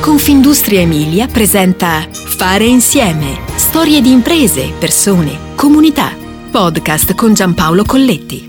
Confindustria Emilia presenta Fare insieme. Storie di imprese, persone, comunità. Podcast con Giampaolo Colletti.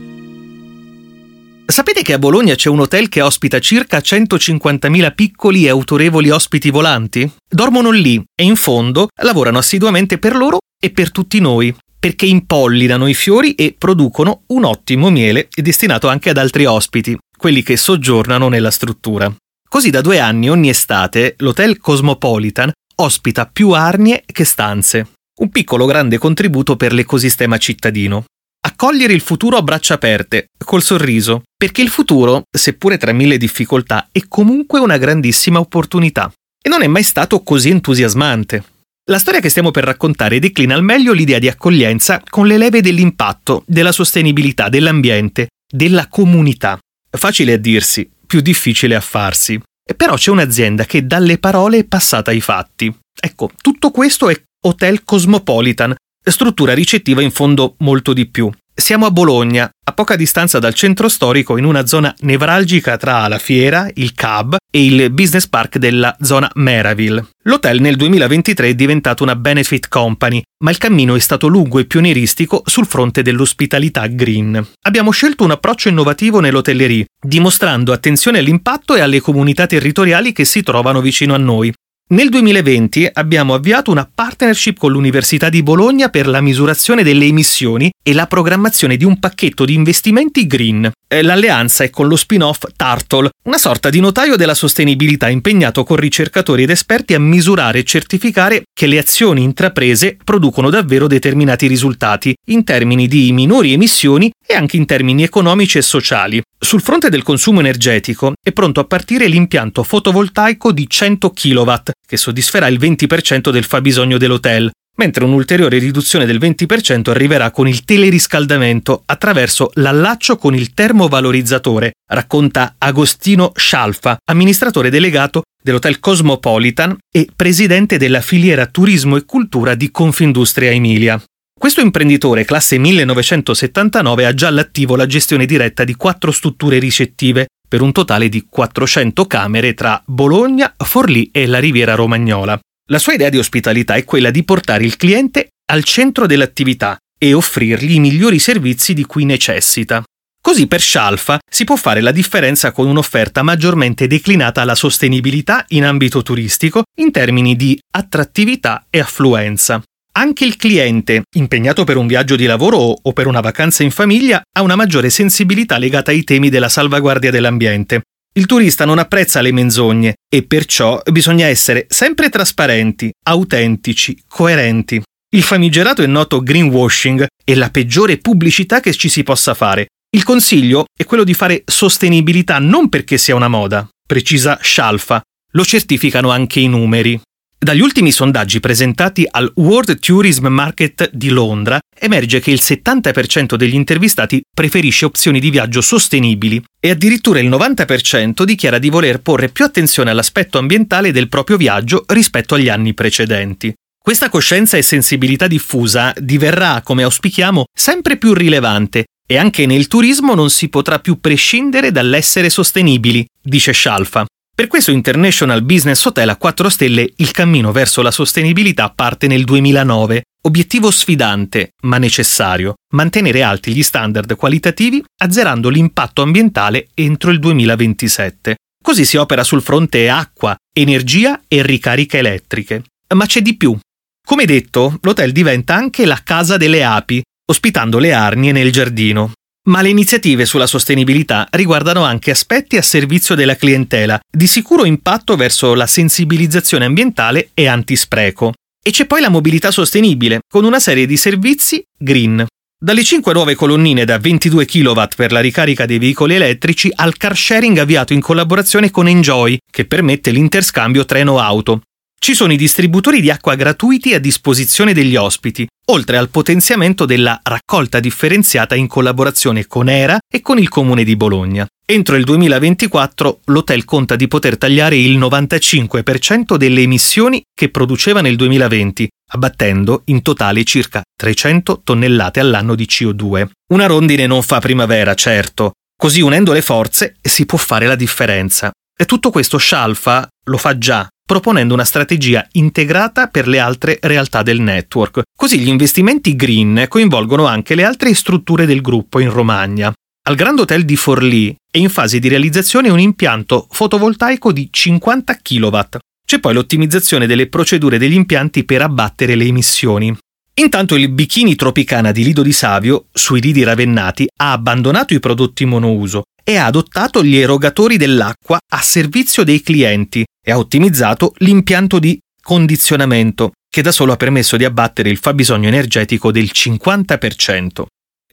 Sapete che a Bologna c'è un hotel che ospita circa 150.000 piccoli e autorevoli ospiti volanti? Dormono lì e in fondo lavorano assiduamente per loro e per tutti noi, perché impollinano i fiori e producono un ottimo miele destinato anche ad altri ospiti, quelli che soggiornano nella struttura. Così da due anni ogni estate l'Hotel Cosmopolitan ospita più arnie che stanze. Un piccolo grande contributo per l'ecosistema cittadino. Accogliere il futuro a braccia aperte, col sorriso, perché il futuro, seppure tra mille difficoltà, è comunque una grandissima opportunità. E non è mai stato così entusiasmante. La storia che stiamo per raccontare declina al meglio l'idea di accoglienza con le leve dell'impatto, della sostenibilità, dell'ambiente, della comunità. Facile a dirsi, più difficile a farsi. E però c'è un'azienda che dalle parole è passata ai fatti. Ecco, tutto questo è Hotel Cosmopolitan, struttura ricettiva in fondo molto di più. Siamo a Bologna, a poca distanza dal centro storico, in una zona nevralgica tra la fiera, il CAB e il business park della zona Meraville. L'hotel nel 2023 è diventato una benefit company, ma il cammino è stato lungo e pionieristico sul fronte dell'ospitalità green. Abbiamo scelto un approccio innovativo nell'hotellerie, dimostrando attenzione all'impatto e alle comunità territoriali che si trovano vicino a noi, nel 2020 abbiamo avviato una partnership con l'Università di Bologna per la misurazione delle emissioni e la programmazione di un pacchetto di investimenti green. L'alleanza è con lo spin-off Turtle, una sorta di notaio della sostenibilità impegnato con ricercatori ed esperti a misurare e certificare che le azioni intraprese producono davvero determinati risultati in termini di minori emissioni e anche in termini economici e sociali. Sul fronte del consumo energetico è pronto a partire l'impianto fotovoltaico di 100 kW, che soddisferà il 20% del fabbisogno dell'hotel, mentre un'ulteriore riduzione del 20% arriverà con il teleriscaldamento attraverso l'allaccio con il termovalorizzatore, racconta Agostino Scialfa, amministratore delegato dell'Hotel Cosmopolitan e presidente della filiera Turismo e Cultura di Confindustria Emilia. Questo imprenditore, classe 1979, ha già all'attivo la gestione diretta di quattro strutture ricettive, per un totale di 400 camere tra Bologna, Forlì e la Riviera Romagnola. La sua idea di ospitalità è quella di portare il cliente al centro dell'attività e offrirgli i migliori servizi di cui necessita. Così per Scialfa si può fare la differenza con un'offerta maggiormente declinata alla sostenibilità in ambito turistico in termini di attrattività e affluenza. Anche il cliente, impegnato per un viaggio di lavoro o per una vacanza in famiglia, ha una maggiore sensibilità legata ai temi della salvaguardia dell'ambiente. Il turista non apprezza le menzogne e perciò bisogna essere sempre trasparenti, autentici, coerenti. Il famigerato e noto greenwashing è la peggiore pubblicità che ci si possa fare. Il consiglio è quello di fare sostenibilità non perché sia una moda, precisa Scialfa, lo certificano anche i numeri. Dagli ultimi sondaggi presentati al World Tourism Market di Londra emerge che il 70% degli intervistati preferisce opzioni di viaggio sostenibili e addirittura il 90% dichiara di voler porre più attenzione all'aspetto ambientale del proprio viaggio rispetto agli anni precedenti. Questa coscienza e sensibilità diffusa diverrà, come auspichiamo, sempre più rilevante e anche nel turismo non si potrà più prescindere dall'essere sostenibili, dice Scialfa. Per questo International Business Hotel a 4 stelle il cammino verso la sostenibilità parte nel 2009. Obiettivo sfidante, ma necessario, mantenere alti gli standard qualitativi azzerando l'impatto ambientale entro il 2027. Così si opera sul fronte acqua, energia e ricariche elettriche. Ma c'è di più. Come detto, l'hotel diventa anche la casa delle api, ospitando le arnie nel giardino. Ma le iniziative sulla sostenibilità riguardano anche aspetti a servizio della clientela, di sicuro impatto verso la sensibilizzazione ambientale e antispreco. E c'è poi la mobilità sostenibile, con una serie di servizi green. Dalle 5 nuove colonnine da 22 kW per la ricarica dei veicoli elettrici al car sharing avviato in collaborazione con Enjoy, che permette l'interscambio treno-auto. Ci sono i distributori di acqua gratuiti a disposizione degli ospiti, oltre al potenziamento della raccolta differenziata in collaborazione con ERA e con il Comune di Bologna. Entro il 2024 l'hotel conta di poter tagliare il 95% delle emissioni che produceva nel 2020, abbattendo in totale circa 300 tonnellate all'anno di CO2. Una rondine non fa primavera, certo. Così unendo le forze si può fare la differenza. E tutto questo Scialfa lo fa già proponendo una strategia integrata per le altre realtà del network. Così gli investimenti green coinvolgono anche le altre strutture del gruppo in Romagna. Al Grand Hotel di Forlì è in fase di realizzazione un impianto fotovoltaico di 50 kW. C'è poi l'ottimizzazione delle procedure degli impianti per abbattere le emissioni. Intanto il Bikini Tropicana di Lido di Savio, sui lidi ravennati, ha abbandonato i prodotti monouso e ha adottato gli erogatori dell'acqua a servizio dei clienti e ha ottimizzato l'impianto di condizionamento, che da solo ha permesso di abbattere il fabbisogno energetico del 50%.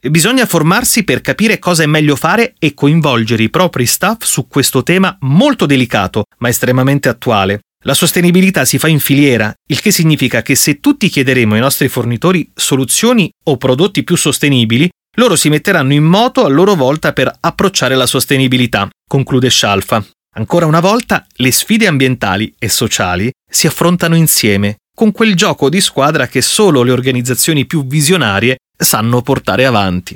Bisogna formarsi per capire cosa è meglio fare e coinvolgere i propri staff su questo tema molto delicato, ma estremamente attuale. La sostenibilità si fa in filiera, il che significa che se tutti chiederemo ai nostri fornitori soluzioni o prodotti più sostenibili, loro si metteranno in moto a loro volta per approcciare la sostenibilità, conclude Scialfa. Ancora una volta, le sfide ambientali e sociali si affrontano insieme, con quel gioco di squadra che solo le organizzazioni più visionarie sanno portare avanti.